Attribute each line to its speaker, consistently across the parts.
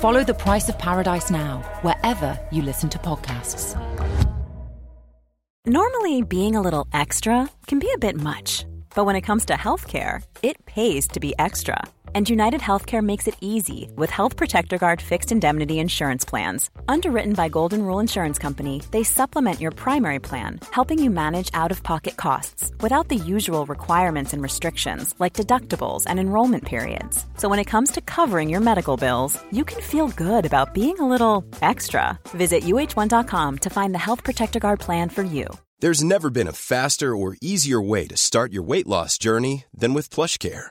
Speaker 1: Follow The Price of Paradise now, wherever you listen to podcasts.
Speaker 2: Normally, being a little extra can be a bit much, but when it comes to healthcare, it pays to be extra. And United Healthcare makes it easy with Health Protector Guard fixed indemnity insurance plans. Underwritten by Golden Rule Insurance Company, they supplement your primary plan, helping you manage out of pocket costs without the usual requirements and restrictions like deductibles and enrollment periods. So when it comes to covering your medical bills, you can feel good about being a little extra. Visit uh1.com to find the Health Protector Guard plan for you.
Speaker 3: There's never been a faster or easier way to start your weight loss journey than with PlushCare.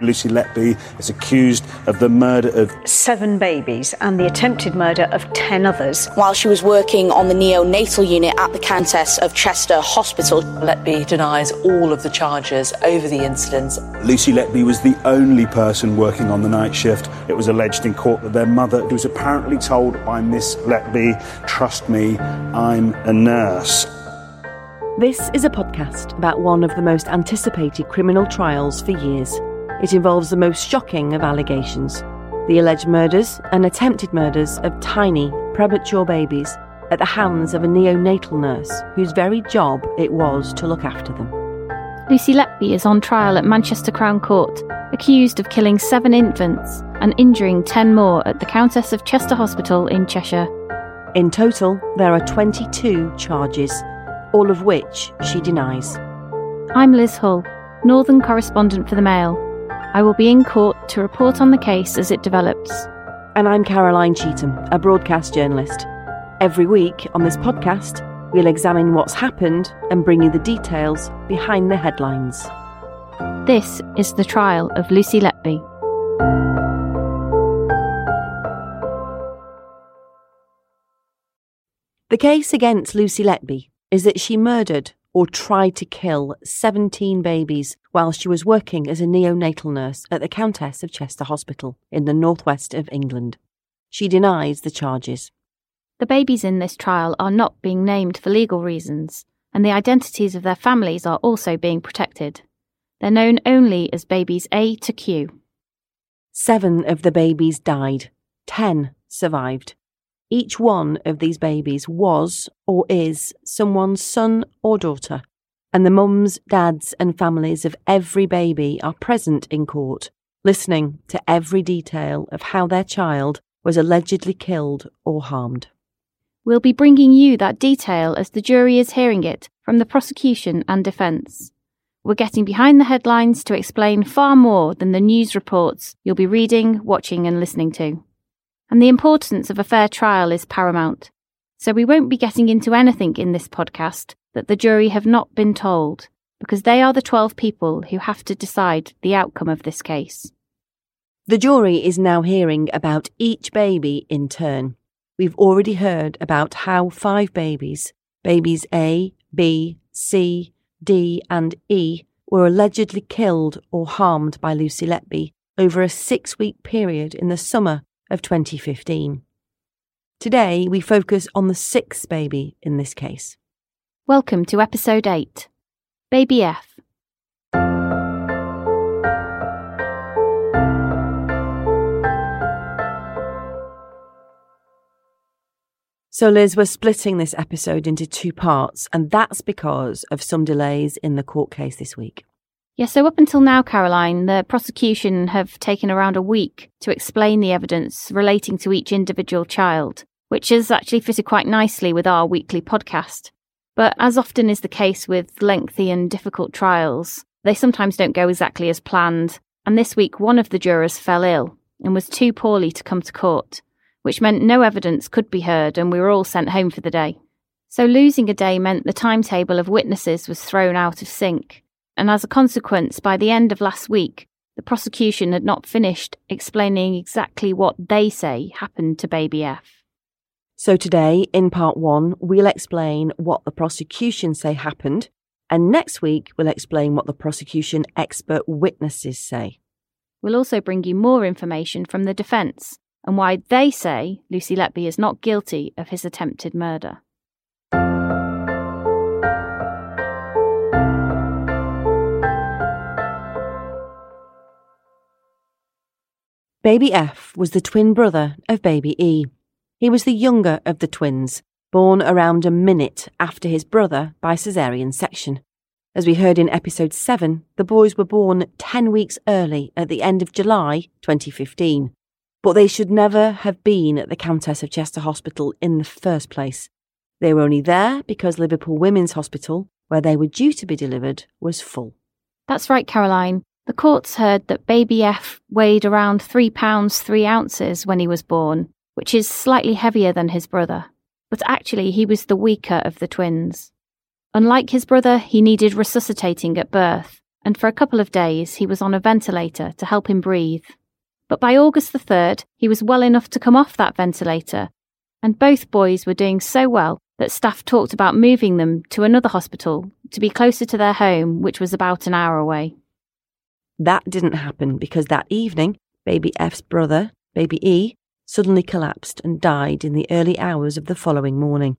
Speaker 4: Lucy Letby is accused of the murder of
Speaker 5: seven babies and the attempted murder of 10 others.
Speaker 6: While she was working on the neonatal unit at the Countess of Chester Hospital,
Speaker 7: Letby denies all of the charges over the incidents.
Speaker 4: Lucy Letby was the only person working on the night shift. It was alleged in court that their mother was apparently told by Miss Letby, Trust me, I'm a nurse.
Speaker 8: This is a podcast about one of the most anticipated criminal trials for years. It involves the most shocking of allegations the alleged murders and attempted murders of tiny, premature babies at the hands of a neonatal nurse whose very job it was to look after them.
Speaker 9: Lucy Letby is on trial at Manchester Crown Court, accused of killing seven infants and injuring ten more at the Countess of Chester Hospital in Cheshire.
Speaker 8: In total, there are 22 charges, all of which she denies.
Speaker 9: I'm Liz Hull, Northern correspondent for the Mail. I will be in court to report on the case as it develops.
Speaker 8: And I'm Caroline Cheetham, a broadcast journalist. Every week on this podcast, we'll examine what's happened and bring you the details behind the headlines.
Speaker 9: This is the trial of Lucy Letby.
Speaker 8: The case against Lucy Letby is that she murdered or tried to kill 17 babies while she was working as a neonatal nurse at the Countess of Chester Hospital in the northwest of England. She denies the charges.
Speaker 9: The babies in this trial are not being named for legal reasons, and the identities of their families are also being protected. They're known only as babies A to Q.
Speaker 8: Seven of the babies died, ten survived. Each one of these babies was or is someone's son or daughter, and the mums, dads, and families of every baby are present in court, listening to every detail of how their child was allegedly killed or harmed.
Speaker 9: We'll be bringing you that detail as the jury is hearing it from the prosecution and defence. We're getting behind the headlines to explain far more than the news reports you'll be reading, watching, and listening to and the importance of a fair trial is paramount. So we won't be getting into anything in this podcast that the jury have not been told, because they are the 12 people who have to decide the outcome of this case.
Speaker 8: The jury is now hearing about each baby in turn. We've already heard about how five babies, babies A, B, C, D, and E, were allegedly killed or harmed by Lucy Letby over a six week period in the summer of 2015. Today, we focus on the sixth baby in this case.
Speaker 9: Welcome to episode 8 Baby F.
Speaker 8: So, Liz, we're splitting this episode into two parts, and that's because of some delays in the court case this week.
Speaker 9: Yeah, so up until now, Caroline, the prosecution have taken around a week to explain the evidence relating to each individual child, which has actually fitted quite nicely with our weekly podcast. But as often is the case with lengthy and difficult trials, they sometimes don't go exactly as planned, and this week one of the jurors fell ill and was too poorly to come to court, which meant no evidence could be heard and we were all sent home for the day. So losing a day meant the timetable of witnesses was thrown out of sync, and as a consequence, by the end of last week, the prosecution had not finished explaining exactly what they say happened to baby F.
Speaker 8: So today, in part one, we'll explain what the prosecution say happened, and next week we'll explain what the prosecution expert witnesses say.
Speaker 9: We'll also bring you more information from the defence and why they say Lucy Letby is not guilty of his attempted murder.
Speaker 8: Baby F was the twin brother of baby E. He was the younger of the twins, born around a minute after his brother by caesarean section. As we heard in episode 7, the boys were born 10 weeks early at the end of July 2015. But they should never have been at the Countess of Chester Hospital in the first place. They were only there because Liverpool Women's Hospital, where they were due to be delivered, was full.
Speaker 9: That's right, Caroline. The courts heard that baby F weighed around three pounds three ounces when he was born, which is slightly heavier than his brother. But actually, he was the weaker of the twins. Unlike his brother, he needed resuscitating at birth, and for a couple of days he was on a ventilator to help him breathe. But by August the 3rd, he was well enough to come off that ventilator, and both boys were doing so well that staff talked about moving them to another hospital to be closer to their home, which was about an hour away.
Speaker 8: That didn't happen because that evening, baby F's brother, baby E, suddenly collapsed and died in the early hours of the following morning.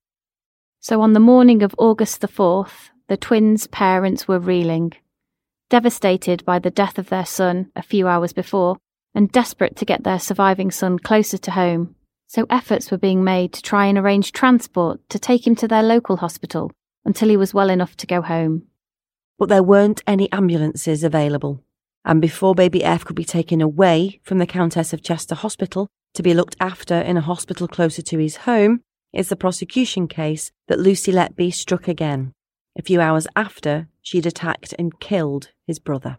Speaker 9: So on the morning of August the 4th, the twins' parents were reeling, devastated by the death of their son a few hours before, and desperate to get their surviving son closer to home. So efforts were being made to try and arrange transport to take him to their local hospital until he was well enough to go home.
Speaker 8: But there weren't any ambulances available, and before baby F could be taken away from the Countess of Chester Hospital to be looked after in a hospital closer to his home, is the prosecution case that Lucy Letby struck again, a few hours after she'd attacked and killed his brother.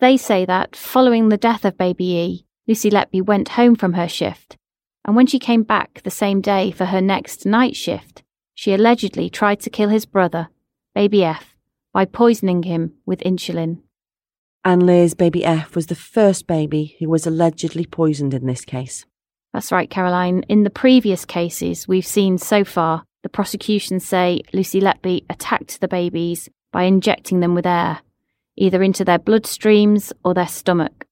Speaker 9: They say that, following the death of baby E, Lucy Letby went home from her shift, and when she came back the same day for her next night shift, she allegedly tried to kill his brother, baby F, by poisoning him with insulin.
Speaker 8: And Liz, baby F, was the first baby who was allegedly poisoned in this case.
Speaker 9: That's right, Caroline. In the previous cases we've seen so far, the prosecution say Lucy Letby attacked the babies by injecting them with air, either into their bloodstreams or their stomach.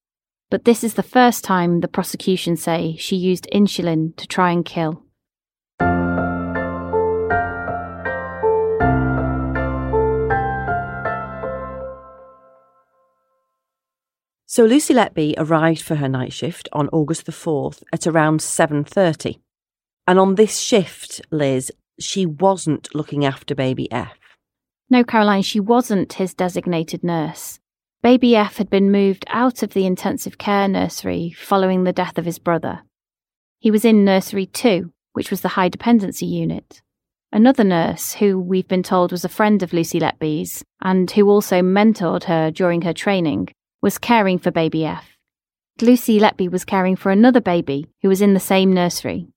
Speaker 9: But this is the first time the prosecution say she used insulin to try and kill.
Speaker 8: So Lucy Letby arrived for her night shift on August the 4th at around 7:30. And on this shift, Liz, she wasn't looking after baby F.
Speaker 9: No, Caroline, she wasn't his designated nurse. Baby F had been moved out of the intensive care nursery following the death of his brother. He was in nursery 2, which was the high dependency unit. Another nurse, who we've been told was a friend of Lucy Letby's and who also mentored her during her training, was caring for baby F. Lucy Letby was caring for another baby who was in the same nursery.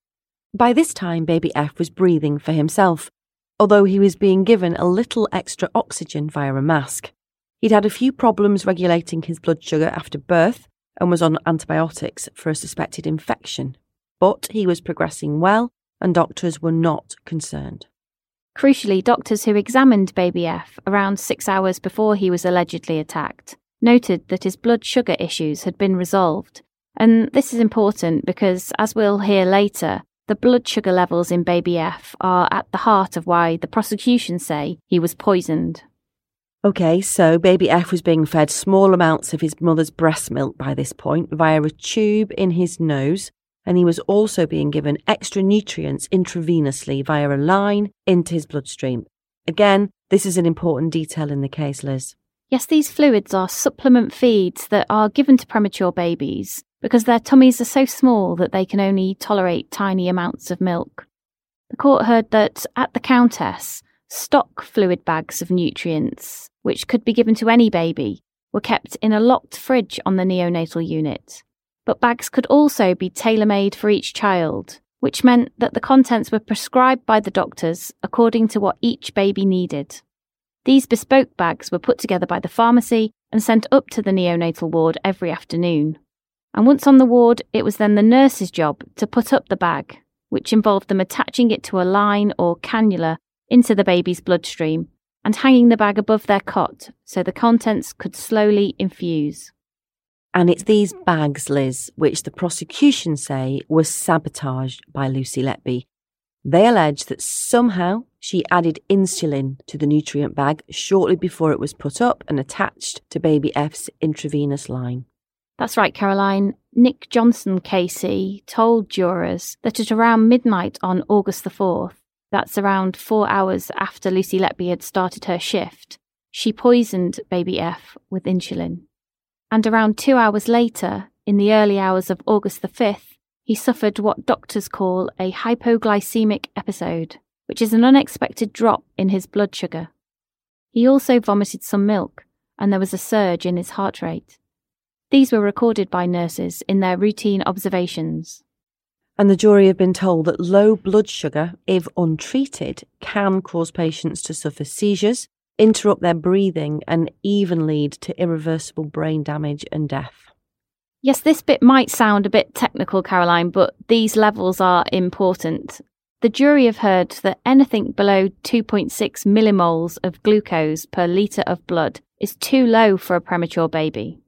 Speaker 8: By this time, baby F was breathing for himself, although he was being given a little extra oxygen via a mask. He'd had a few problems regulating his blood sugar after birth and was on antibiotics for a suspected infection. But he was progressing well, and doctors were not concerned.
Speaker 9: Crucially, doctors who examined baby F around six hours before he was allegedly attacked noted that his blood sugar issues had been resolved. And this is important because, as we'll hear later, the blood sugar levels in baby F are at the heart of why the prosecution say he was poisoned.
Speaker 8: Okay, so baby F was being fed small amounts of his mother's breast milk by this point via a tube in his nose, and he was also being given extra nutrients intravenously via a line into his bloodstream. Again, this is an important detail in the case, Liz.
Speaker 9: Yes, these fluids are supplement feeds that are given to premature babies because their tummies are so small that they can only tolerate tiny amounts of milk. The court heard that at the Countess, stock fluid bags of nutrients, which could be given to any baby, were kept in a locked fridge on the neonatal unit. But bags could also be tailor made for each child, which meant that the contents were prescribed by the doctors according to what each baby needed. These bespoke bags were put together by the pharmacy and sent up to the neonatal ward every afternoon. And once on the ward, it was then the nurse's job to put up the bag, which involved them attaching it to a line or cannula into the baby's bloodstream and hanging the bag above their cot so the contents could slowly infuse.
Speaker 8: And it's these bags, Liz, which the prosecution say were sabotaged by Lucy Letby. They allege that somehow she added insulin to the nutrient bag shortly before it was put up and attached to baby F's intravenous line.
Speaker 9: That's right, Caroline. Nick Johnson KC told jurors that at around midnight on August the 4th, that's around four hours after Lucy Letby had started her shift, she poisoned baby F with insulin. And around two hours later, in the early hours of August the 5th, he suffered what doctors call a hypoglycemic episode which is an unexpected drop in his blood sugar. He also vomited some milk, and there was a surge in his heart rate. These were recorded by nurses in their routine observations.
Speaker 8: And the jury have been told that low blood sugar, if untreated, can cause patients to suffer seizures, interrupt their breathing, and even lead to irreversible brain damage and death.
Speaker 9: Yes, this bit might sound a bit technical, Caroline, but these levels are important the jury have heard that anything below 2.6 millimoles of glucose per litre of blood is too low for a premature baby.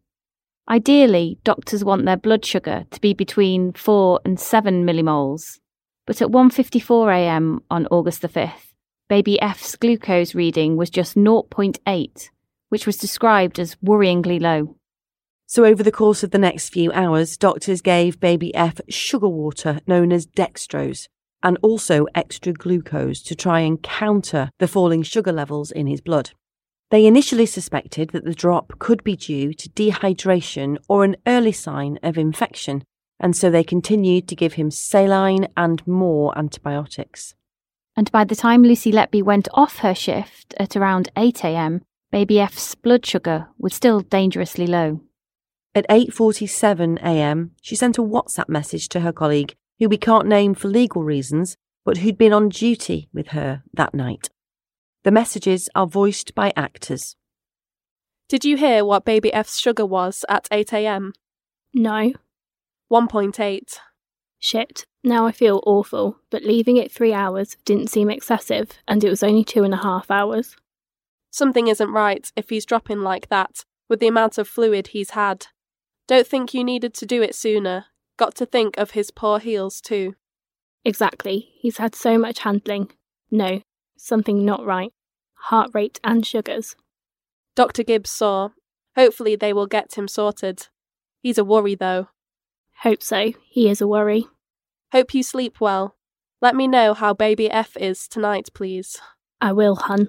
Speaker 9: Ideally, doctors want their blood sugar to be between 4 and 7 millimoles. But at 1:54 a.m. on August the 5th, baby F's glucose reading was just 0.8, which was described as worryingly low.
Speaker 8: So, over the course of the next few hours, doctors gave baby F sugar water known as dextrose, and also extra glucose to try and counter the falling sugar levels in his blood. They initially suspected that the drop could be due to dehydration or an early sign of infection, and so they continued to give him saline and more antibiotics.
Speaker 9: And by the time Lucy Letby went off her shift at around 8am, baby F's blood sugar was still dangerously low.
Speaker 8: At 8:47 a.m., she sent a WhatsApp message to her colleague who we can't name for legal reasons, but who'd been on duty with her that night. The messages are voiced by actors.
Speaker 10: Did you hear what baby F's sugar was at 8am?
Speaker 11: No.
Speaker 10: 1.8.
Speaker 11: Shit, now I feel awful, but leaving it three hours didn't seem excessive, and it was only two and a half hours.
Speaker 10: Something isn't right if he's dropping like that, with the amount of fluid he's had. Don't think you needed to do it sooner, got to think of his poor heels too.
Speaker 11: Exactly. He's had so much handling. No, something not right. Heart rate and sugars.
Speaker 10: Dr. Gibbs saw. Hopefully, they will get him sorted. He's a worry, though.
Speaker 11: Hope so. He is a worry.
Speaker 10: Hope you sleep well. Let me know how baby F is tonight, please.
Speaker 11: I will, hun.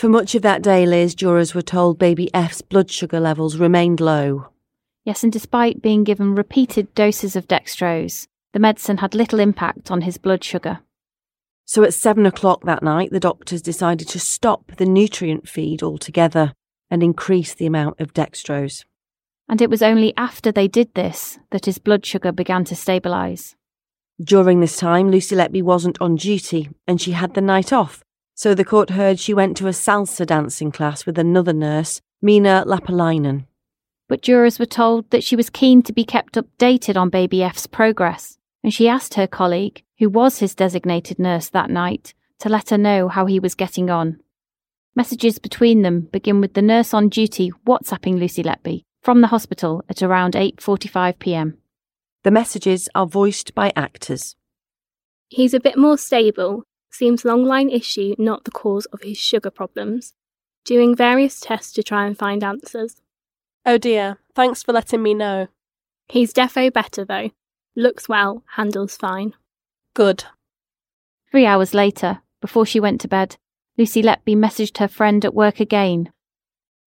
Speaker 8: For much of that day, Liz, jurors were told baby F's blood sugar levels remained low.
Speaker 9: Yes, and despite being given repeated doses of dextrose, the medicine had little impact on his blood sugar.
Speaker 8: So at seven o'clock that night, the doctors decided to stop the nutrient feed altogether and increase the amount of dextrose.
Speaker 9: And it was only after they did this that his blood sugar began to stabilise.
Speaker 8: During this time, Lucy Letby wasn't on duty and she had the night off, so the court heard she went to a salsa dancing class with another nurse, Mina Lappalainen.
Speaker 9: But jurors were told that she was keen to be kept updated on Baby F's progress, and she asked her colleague, who was his designated nurse that night, to let her know how he was getting on. Messages between them begin with the nurse on duty WhatsApping Lucy Letby from the hospital at around 8:45 p.m.
Speaker 8: The messages are voiced by actors.
Speaker 11: He's a bit more stable. Seems long line issue not the cause of his sugar problems. Doing various tests to try and find answers.
Speaker 10: Oh dear, thanks for letting me know.
Speaker 11: He's defo better though. Looks well, handles fine.
Speaker 10: Good.
Speaker 9: Three hours later, before she went to bed, Lucy Letby messaged her friend at work again.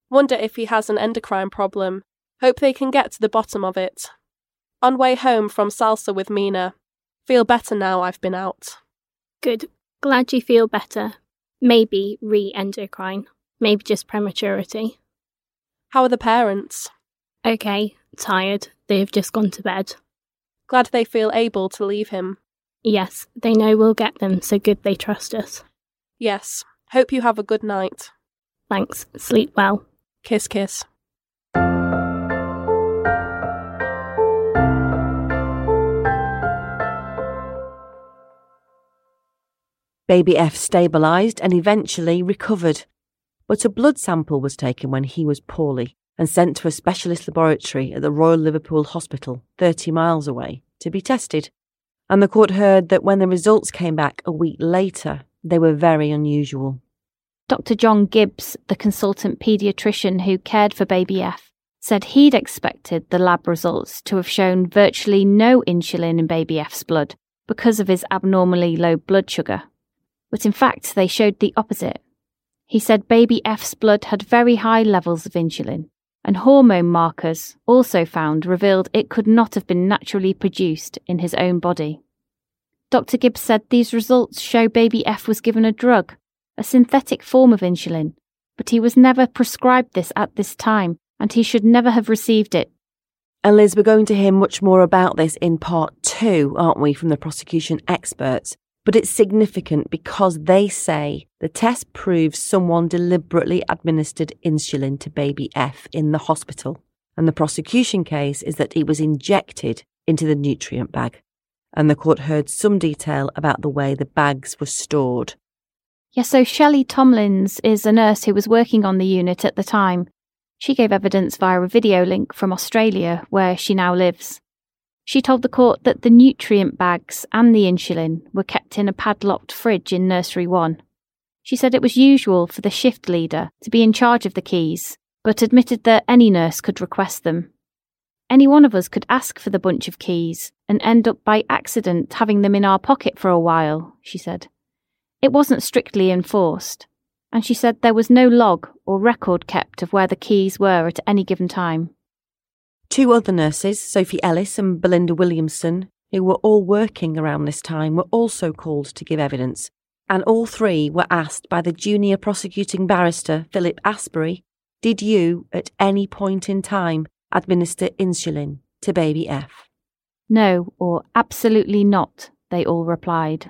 Speaker 10: Wonder if he has an endocrine problem. Hope they can get to the bottom of it. On way home from salsa with Mina. Feel better now I've been out.
Speaker 11: Good. Glad you feel better. Maybe re endocrine. Maybe just prematurity.
Speaker 10: How are the parents?
Speaker 11: Okay, tired. They've just gone to bed.
Speaker 10: Glad they feel able to leave him.
Speaker 11: Yes, they know we'll get them, so good they trust us.
Speaker 10: Yes. Hope you have a good night.
Speaker 11: Thanks. Sleep well.
Speaker 10: Kiss, kiss.
Speaker 8: Baby F stabilised and eventually recovered. But a blood sample was taken when he was poorly and sent to a specialist laboratory at the Royal Liverpool Hospital, 30 miles away, to be tested. And the court heard that when the results came back a week later, they were very unusual.
Speaker 9: Dr. John Gibbs, the consultant paediatrician who cared for baby F, said he'd expected the lab results to have shown virtually no insulin in baby F's blood because of his abnormally low blood sugar. But in fact, they showed the opposite. He said baby F's blood had very high levels of insulin, and hormone markers, also found, revealed it could not have been naturally produced in his own body. Dr. Gibbs said these results show baby F was given a drug, a synthetic form of insulin, but he was never prescribed this at this time, and he should never have received it.
Speaker 8: And Liz, we're going to hear much more about this in part two, aren't we, from the prosecution experts? But it's significant because they say the test proves someone deliberately administered insulin to baby F in the hospital. And the prosecution case is that it was injected into the nutrient bag. And the court heard some detail about the way the bags were stored.
Speaker 9: Yes, so Shelley Tomlins is a nurse who was working on the unit at the time. She gave evidence via a video link from Australia, where she now lives. She told the court that the nutrient bags and the insulin were kept in a padlocked fridge in Nursery 1. She said it was usual for the shift leader to be in charge of the keys, but admitted that any nurse could request them. Any one of us could ask for the bunch of keys and end up by accident having them in our pocket for a while, she said. It wasn't strictly enforced, and she said there was no log or record kept of where the keys were at any given time.
Speaker 8: Two other nurses, Sophie Ellis and Belinda Williamson, who were all working around this time, were also called to give evidence, and all three were asked by the junior prosecuting barrister, Philip Astbury, Did you, at any point in time, administer insulin to baby F?
Speaker 9: No, or absolutely not, they all replied.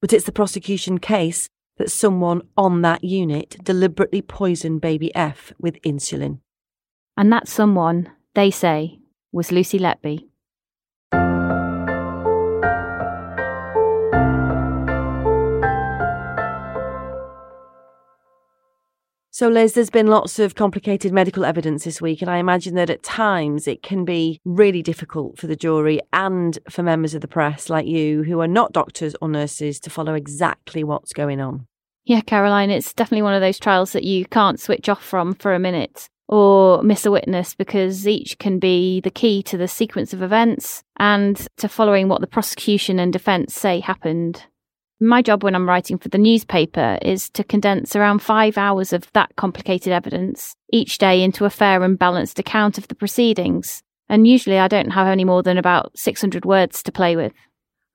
Speaker 8: But it's the prosecution case that someone on that unit deliberately poisoned baby F with insulin.
Speaker 9: And that someone, they say, was Lucy Letby.
Speaker 8: So, Liz, there's been lots of complicated medical evidence this week, and I imagine that at times it can be really difficult for the jury and for members of the press like you, who are not doctors or nurses, to follow exactly what's going on.
Speaker 9: Yeah, Caroline, it's definitely one of those trials that you can't switch off from for a minute or miss a witness because each can be the key to the sequence of events and to following what the prosecution and defence say happened. My job when I'm writing for the newspaper is to condense around five hours of that complicated evidence each day into a fair and balanced account of the proceedings. And usually I don't have any more than about 600 words to play with.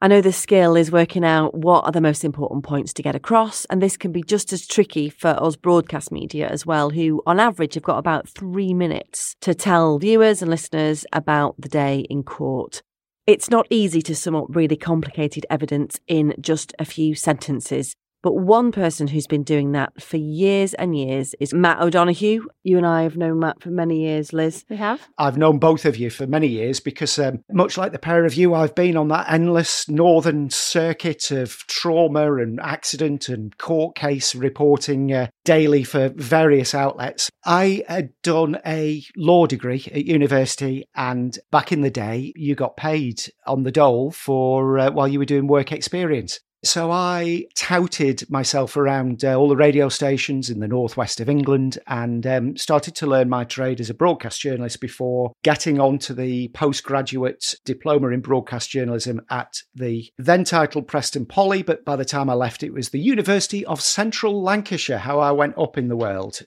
Speaker 8: I know the skill is working out what are the most important points to get across, and this can be just as tricky for us broadcast media as well, who on average have got about three minutes to tell viewers and listeners about the day in court. It's not easy to sum up really complicated evidence in just a few sentences, but one person who's been doing that for years and years is Matt O'Donoghue. You and I have known Matt for many years, Liz.
Speaker 9: We have.
Speaker 12: I've known both of you for many years because, um, much like the pair of you, I've been on that endless northern circuit of trauma and accident and court case reporting uh, daily for various outlets. I had done a law degree at university, and back in the day, you got paid on the dole for uh, while you were doing work experience. So I touted myself around uh, all the radio stations in the northwest of England and um, started to learn my trade as a broadcast journalist before getting onto the postgraduate diploma in broadcast journalism at the then titled Preston Poly. But by the time I left, it was the University of Central Lancashire, how I went up in the world.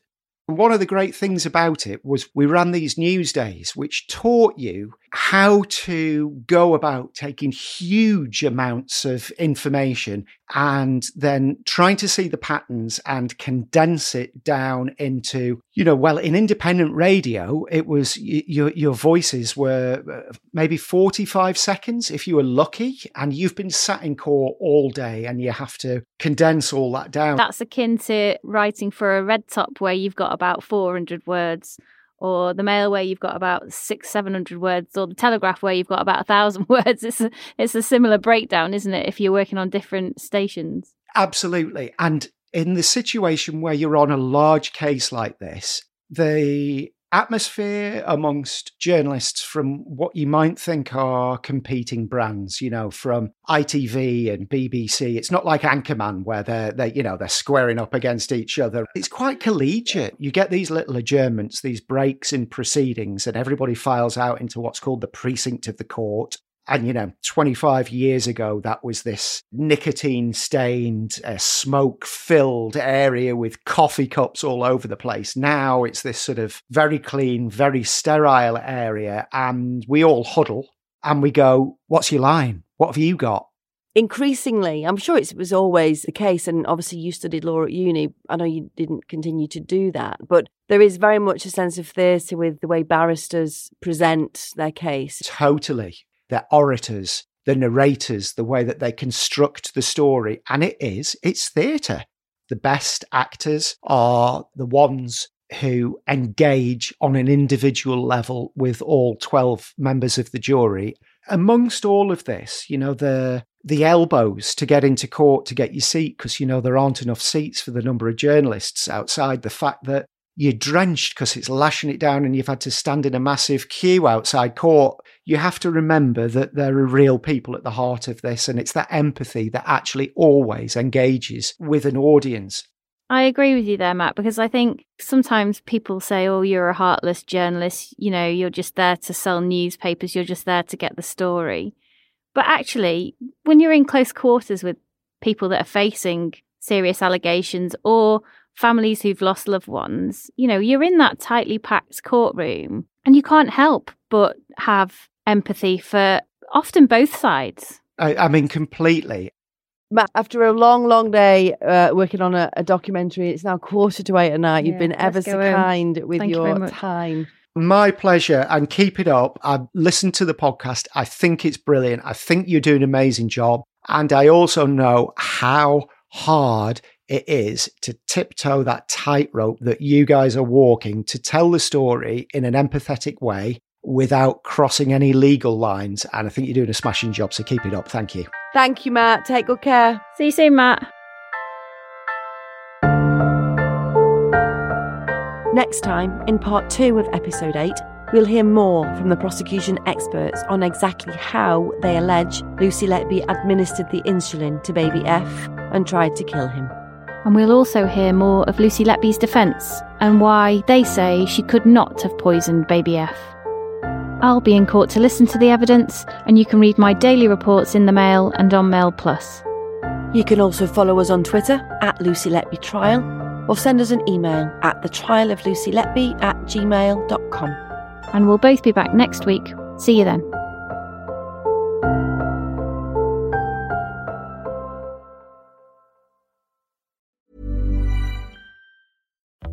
Speaker 12: One of the great things about it was we ran these news days, which taught you how to go about taking huge amounts of information and then trying to see the patterns and condense it down into, you know, well, in independent radio, it was your, your voices were uh, maybe 45 seconds if you were lucky, and you've been sat in court all day and you have to condense all that down.
Speaker 9: That's akin to writing for a red top where you've got about 400 words or the mail where you've got about six, seven hundred words, or the telegraph where you've got about a thousand words. It's a, it's a similar breakdown, isn't it? If you're working on different stations.
Speaker 12: Absolutely. And in the situation where you're on a large case like this, the atmosphere amongst journalists from what you might think are competing brands, you know, from ITV and BBC. It's not like Anchorman where they're they you know they're squaring up against each other. It's quite collegiate. You get these little adjournments, these breaks in proceedings, and everybody files out into what's called the precinct of the court. And, you know, 25 years ago, that was this nicotine stained, uh, smoke filled area with coffee cups all over the place. Now it's this sort of very clean, very sterile area. And we all huddle and we go, What's your line? What have you got?
Speaker 8: Increasingly, I'm sure it was always the case, and obviously you studied law at uni. I know you didn't continue to do that, but there is very much a sense of theatre with the way barristers present their case.
Speaker 12: Totally their orators, the narrators, the way that they construct the story. And it is, it's theatre. The best actors are the ones who engage on an individual level with all 12 members of the jury. Amongst all of this, you know, the the elbows to get into court to get your seat because you know there aren't enough seats for the number of journalists outside the fact that you're drenched because it's lashing it down and you've had to stand in a massive queue outside court. You have to remember that there are real people at the heart of this, and it's that empathy that actually always engages with an audience.
Speaker 9: I agree with you there, Matt, because I think sometimes people say, oh, you're a heartless journalist. You know, you're just there to sell newspapers, you're just there to get the story. But actually, when you're in close quarters with people that are facing serious allegations or families who've lost loved ones, you know, you're in that tightly packed courtroom and you can't help but have empathy for often both sides.
Speaker 12: I, I mean, completely.
Speaker 8: Matt, after a long, long day uh, working on a, a, documentary, it's now quarter to eight at night. You've been ever so kind with
Speaker 9: Thank
Speaker 8: your
Speaker 9: you
Speaker 8: time.
Speaker 12: My pleasure, and keep it up. I've listened to the podcast. I think it's brilliant. I think you're doing an amazing job. And I also know how hard it is to tiptoe that tightrope that you guys are walking to tell the story in an empathetic way without crossing any legal lines. And I think you're doing a smashing job. So keep it up. Thank you.
Speaker 8: Thank you, Matt. Take good care.
Speaker 9: See you soon, Matt.
Speaker 8: Next time, in part two of episode 8, we'll hear more from the prosecution experts on exactly how they allege Lucy Letby administered the insulin to baby F and tried to kill him.
Speaker 9: And we'll also hear more of Lucy Letby's defence and why they say she could not have poisoned baby F. I'll be in court to listen to the evidence, and you can read my daily reports in the Mail and on Mail Plus.
Speaker 8: You can also follow us on Twitter at Lucy Letby Trial or send us an email at the trial of Lucy Letby at gmail.com.
Speaker 9: And we'll both be back next week. See you then.